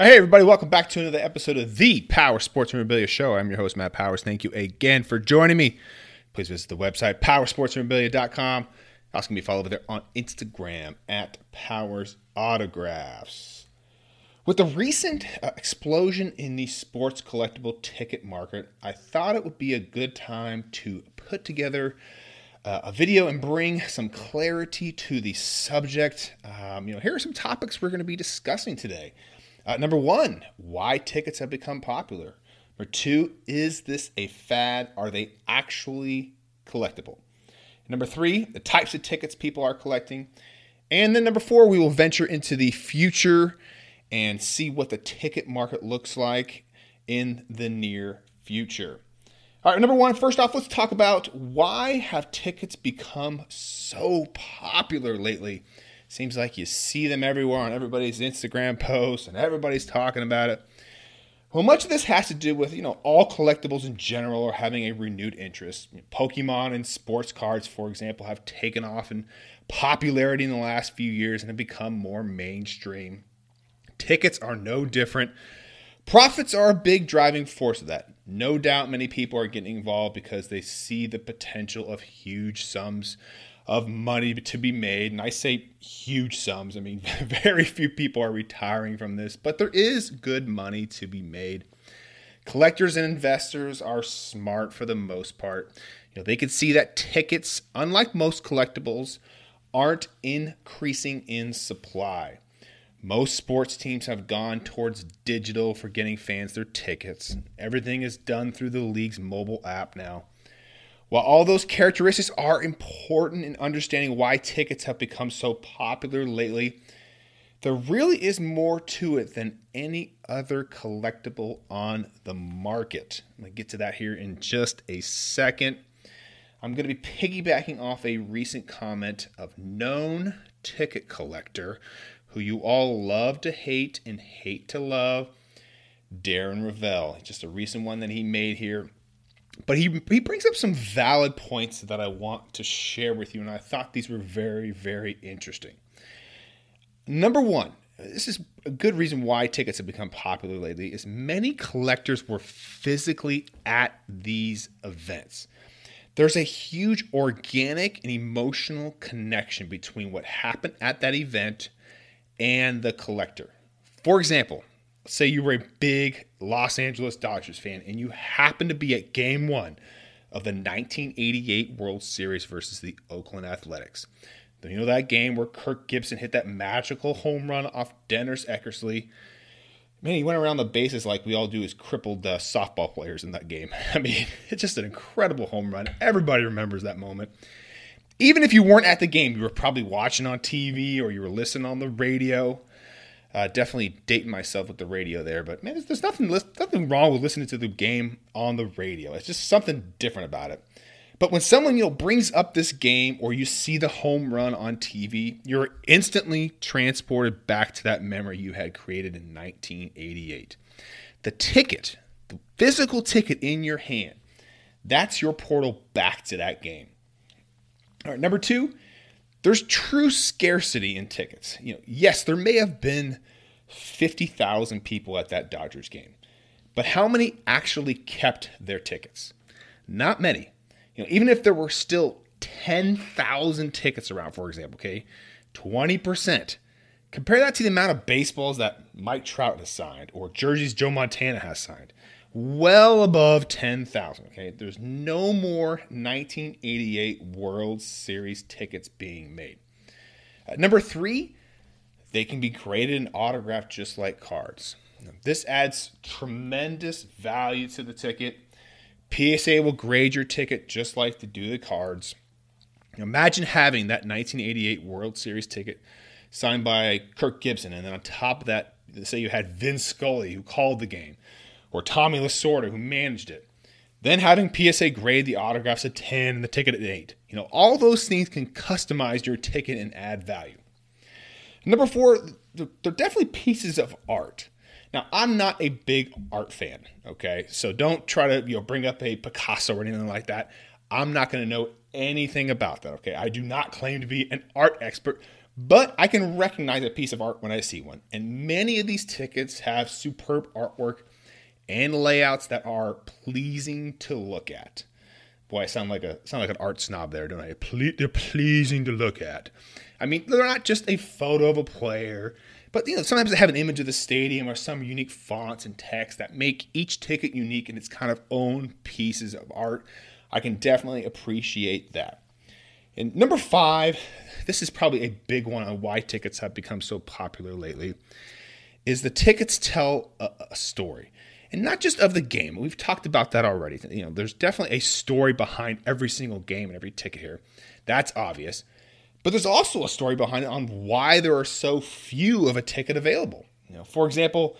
Hey, everybody, welcome back to another episode of the Powers Sports Memorabilia Show. I'm your host, Matt Powers. Thank you again for joining me. Please visit the website, powerssportsmemorabilia.com. Also, can be followed over there on Instagram at Powers Autographs. With the recent uh, explosion in the sports collectible ticket market, I thought it would be a good time to put together uh, a video and bring some clarity to the subject. Um, you know, here are some topics we're going to be discussing today. Uh, number one, why tickets have become popular. Number two, is this a fad? Are they actually collectible? Number three, the types of tickets people are collecting. And then number four, we will venture into the future and see what the ticket market looks like in the near future. All right, number one, first off, let's talk about why have tickets become so popular lately? Seems like you see them everywhere on everybody's Instagram posts and everybody's talking about it. Well, much of this has to do with, you know, all collectibles in general are having a renewed interest. Pokemon and sports cards, for example, have taken off in popularity in the last few years and have become more mainstream. Tickets are no different. Profits are a big driving force of that. No doubt many people are getting involved because they see the potential of huge sums of money to be made. And I say huge sums. I mean, very few people are retiring from this, but there is good money to be made. Collectors and investors are smart for the most part. You know, they can see that tickets, unlike most collectibles, aren't increasing in supply. Most sports teams have gone towards digital for getting fans their tickets. Everything is done through the league's mobile app now. While all those characteristics are important in understanding why tickets have become so popular lately, there really is more to it than any other collectible on the market. I'm going to get to that here in just a second. I'm going to be piggybacking off a recent comment of known ticket collector who you all love to hate and hate to love, Darren Rovell. Just a recent one that he made here but he he brings up some valid points that I want to share with you, and I thought these were very very interesting. Number one, this is a good reason why tickets have become popular lately. Is many collectors were physically at these events. There's a huge organic and emotional connection between what happened at that event and the collector. For example, say you were a big Los Angeles Dodgers fan and you happen to be at game one of the 1988 World Series versus the Oakland Athletics. Then you know that game where Kirk Gibson hit that magical home run off Dennis Eckersley. Man, he went around the bases like we all do as crippled uh, softball players in that game. I mean, it's just an incredible home run. Everybody remembers that moment. Even if you weren't at the game, you were probably watching on TV or you were listening on the radio. Uh, definitely dating myself with the radio there, but man, there's, there's nothing nothing wrong with listening to the game on the radio. It's just something different about it. But when someone you know brings up this game or you see the home run on TV, you're instantly transported back to that memory you had created in 1988. The ticket, the physical ticket in your hand, that's your portal back to that game. All right, number two, there's true scarcity in tickets. You know, yes, there may have been 50,000 people at that Dodgers game, but how many actually kept their tickets? Not many. You know, even if there were still 10,000 tickets around, for example, okay, 20%. Compare that to the amount of baseballs that Mike Trout has signed or jerseys Joe Montana has signed well above 10,000. Okay, there's no more 1988 World Series tickets being made. Uh, number three, they can be graded and autographed just like cards. This adds tremendous value to the ticket. PSA will grade your ticket just like they do the cards. Imagine having that 1988 World Series ticket signed by Kirk Gibson, and then on top of that, say you had Vin Scully who called the game or Tommy Lasorda, who managed it. Then having PSA grade the autographs at 10 and the ticket at 8. You know, all those things can customize your ticket and add value. Number four, they're definitely pieces of art. Now, I'm not a big art fan, okay? So don't try to, you know, bring up a Picasso or anything like that. I'm not going to know anything about that, okay? I do not claim to be an art expert, but I can recognize a piece of art when I see one. And many of these tickets have superb artwork and layouts that are pleasing to look at. Boy, I sound like a sound like an art snob there, don't I? Ple- they're pleasing to look at. I mean, they're not just a photo of a player, but you know, sometimes they have an image of the stadium or some unique fonts and text that make each ticket unique in its kind of own pieces of art. I can definitely appreciate that. And number five, this is probably a big one on why tickets have become so popular lately, is the tickets tell a, a story and not just of the game. We've talked about that already. You know, there's definitely a story behind every single game and every ticket here. That's obvious. But there's also a story behind it on why there are so few of a ticket available. You know, for example,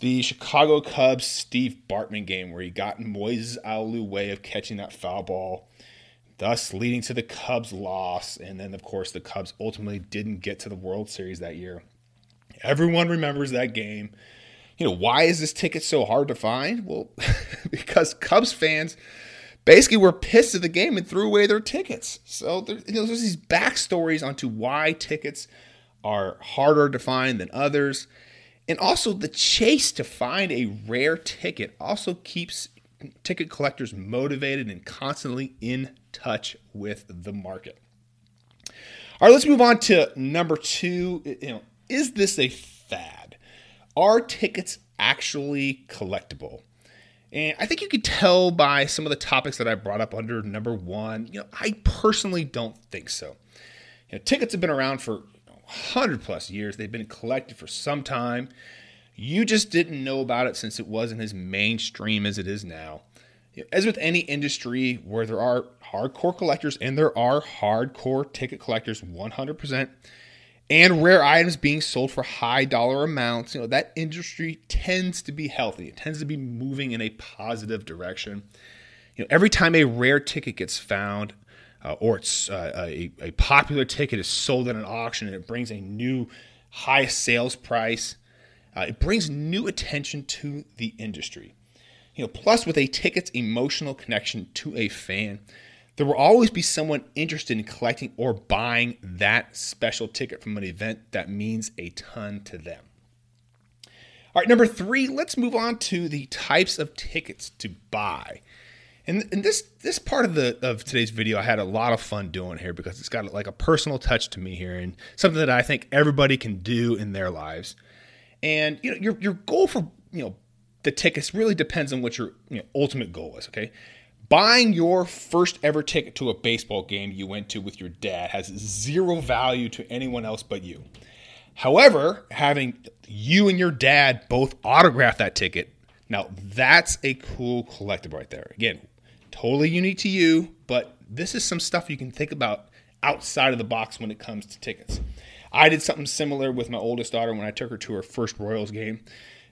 the Chicago Cubs Steve Bartman game where he got Moises Alou way of catching that foul ball, thus leading to the Cubs loss. And then, of course, the Cubs ultimately didn't get to the World Series that year. Everyone remembers that game you know, why is this ticket so hard to find? Well, because Cubs fans basically were pissed at the game and threw away their tickets. So there, you know, there's these backstories onto why tickets are harder to find than others. And also, the chase to find a rare ticket also keeps ticket collectors motivated and constantly in touch with the market. All right, let's move on to number two. You know, is this a fad? Are tickets actually collectible? And I think you could tell by some of the topics that I brought up under number one. You know, I personally don't think so. You know, tickets have been around for 100 plus years. They've been collected for some time. You just didn't know about it since it wasn't as mainstream as it is now. As with any industry where there are hardcore collectors, and there are hardcore ticket collectors 100%, and rare items being sold for high dollar amounts, you know, that industry tends to be healthy. It tends to be moving in a positive direction. You know, every time a rare ticket gets found, uh, or it's uh, a, a popular ticket is sold at an auction and it brings a new high sales price, uh, it brings new attention to the industry. You know, plus with a ticket's emotional connection to a fan, there will always be someone interested in collecting or buying that special ticket from an event that means a ton to them. All right, number three, let's move on to the types of tickets to buy. And, and this this part of the of today's video I had a lot of fun doing here because it's got like a personal touch to me here and something that I think everybody can do in their lives. And you know your your goal for you know the tickets really depends on what your you know, ultimate goal is. Okay, Buying your first ever ticket to a baseball game you went to with your dad has zero value to anyone else but you. However, having you and your dad both autograph that ticket, now that's a cool collectible right there. Again, totally unique to you, but this is some stuff you can think about outside of the box when it comes to tickets. I did something similar with my oldest daughter when I took her to her first Royals game.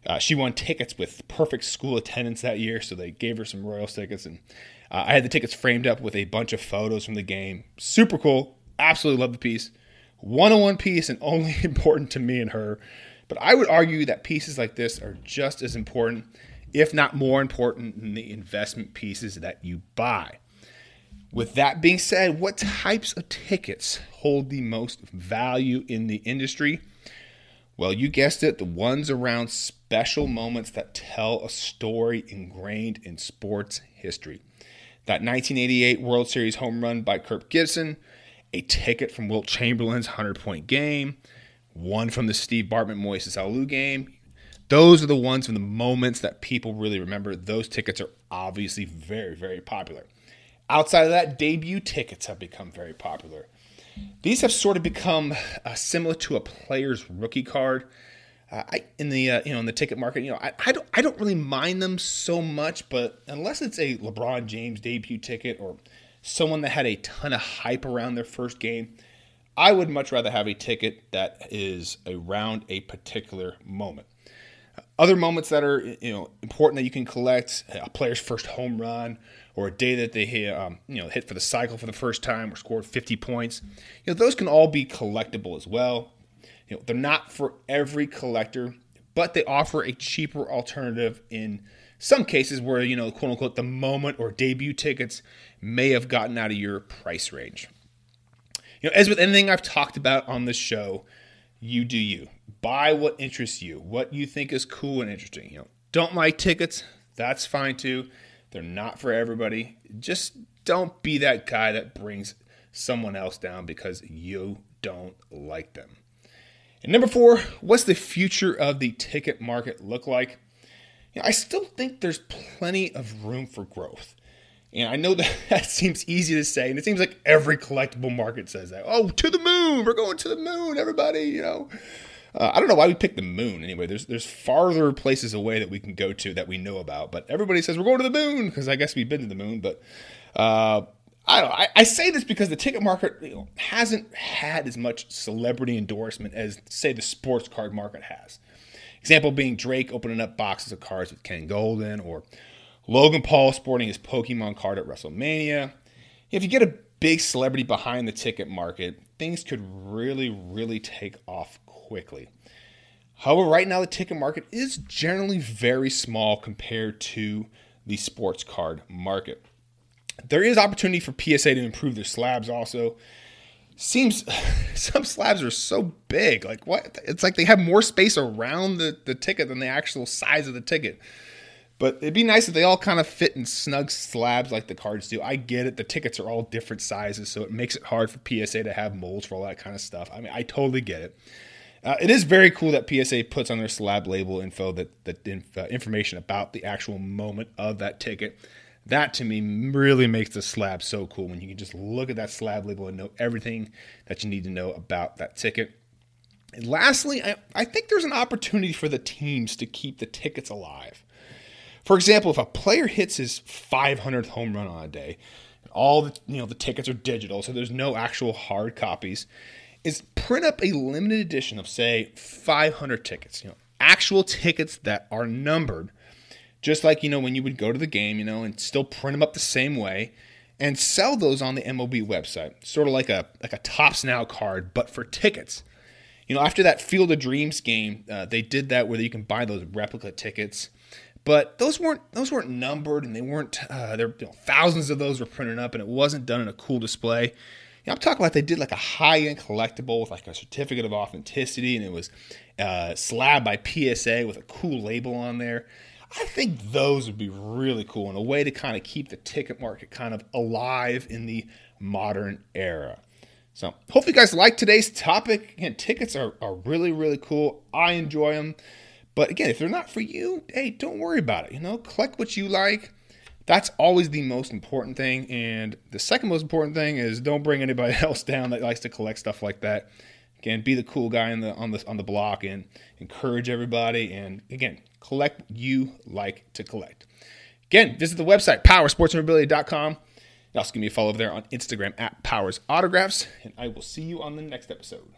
Uh, she won tickets with perfect school attendance that year, so they gave her some Royals tickets, and uh, I had the tickets framed up with a bunch of photos from the game. Super cool. Absolutely love the piece. One on one piece and only important to me and her. But I would argue that pieces like this are just as important, if not more important, than the investment pieces that you buy. With that being said, what types of tickets hold the most value in the industry? Well, you guessed it, the ones around special moments that tell a story ingrained in sports history. That 1988 World Series home run by Kirk Gibson, a ticket from Wilt Chamberlain's 100 point game, one from the Steve Bartman Moises Alou game. Those are the ones from the moments that people really remember. Those tickets are obviously very, very popular. Outside of that, debut tickets have become very popular. These have sort of become uh, similar to a player's rookie card. Uh, I, in the uh, you know in the ticket market, you know I, I don't I don't really mind them so much, but unless it's a LeBron James debut ticket or someone that had a ton of hype around their first game, I would much rather have a ticket that is around a particular moment. Other moments that are you know important that you can collect a player's first home run or a day that they hit, um, you know hit for the cycle for the first time or scored 50 points. You know those can all be collectible as well. You know they're not for every collector, but they offer a cheaper alternative in some cases where you know quote unquote the moment or debut tickets may have gotten out of your price range. You know, as with anything I've talked about on this show, you do you. Buy what interests you, what you think is cool and interesting. You know, don't like tickets, that's fine too. They're not for everybody. Just don't be that guy that brings someone else down because you don't like them. And number four, what's the future of the ticket market look like? You know, I still think there's plenty of room for growth. And I know that that seems easy to say, and it seems like every collectible market says that. Oh, to the moon! We're going to the moon, everybody! You know, uh, I don't know why we picked the moon anyway. There's there's farther places away that we can go to that we know about, but everybody says we're going to the moon because I guess we've been to the moon. But uh, I don't know. I, I, say this because the ticket market you know, hasn't had as much celebrity endorsement as say the sports card market has. Example being Drake opening up boxes of cards with Ken Goldin or Logan Paul sporting his Pokemon card at WrestleMania. If you get a big celebrity behind the ticket market, things could really, really take off quickly. However, right now the ticket market is generally very small compared to the sports card market. There is opportunity for PSA to improve their slabs also. Seems some slabs are so big. Like what? It's like they have more space around the, the ticket than the actual size of the ticket. But it'd be nice if they all kind of fit in snug slabs like the cards do. I get it. The tickets are all different sizes, so it makes it hard for PSA to have molds for all that kind of stuff. I mean, I totally get it. Uh, it is very cool that PSA puts on their slab label info that that inf- uh, information about the actual moment of that ticket. That to me really makes the slab so cool when you can just look at that slab label and know everything that you need to know about that ticket. And lastly, I, I think there's an opportunity for the teams to keep the tickets alive. For example, if a player hits his 500th home run on a day, all the you know the tickets are digital, so there's no actual hard copies is print up a limited edition of say 500 tickets, you know, actual tickets that are numbered, just like you know when you would go to the game, you know, and still print them up the same way and sell those on the MLB website, sort of like a like a Topps Now card, but for tickets. You know, after that Field of Dreams game, uh, they did that where you can buy those replica tickets, but those weren't those weren't numbered and they weren't uh, there. You know, thousands of those were printed up, and it wasn't done in a cool display. I'm talking about they did like a high end collectible with like a certificate of authenticity, and it was uh, slabbed by PSA with a cool label on there. I think those would be really cool and a way to kind of keep the ticket market kind of alive in the modern era. So, hope you guys like today's topic. Again, tickets are, are really, really cool. I enjoy them. But again, if they're not for you, hey, don't worry about it. You know, collect what you like that's always the most important thing. And the second most important thing is don't bring anybody else down that likes to collect stuff like that. Again, be the cool guy in the on the on the block and encourage everybody. And again, collect what you like to collect. Again, visit the website powerssportsmemorabilia.com. Also, give me a follow over there on Instagram at Powers Autographs, and I will see you on the next episode.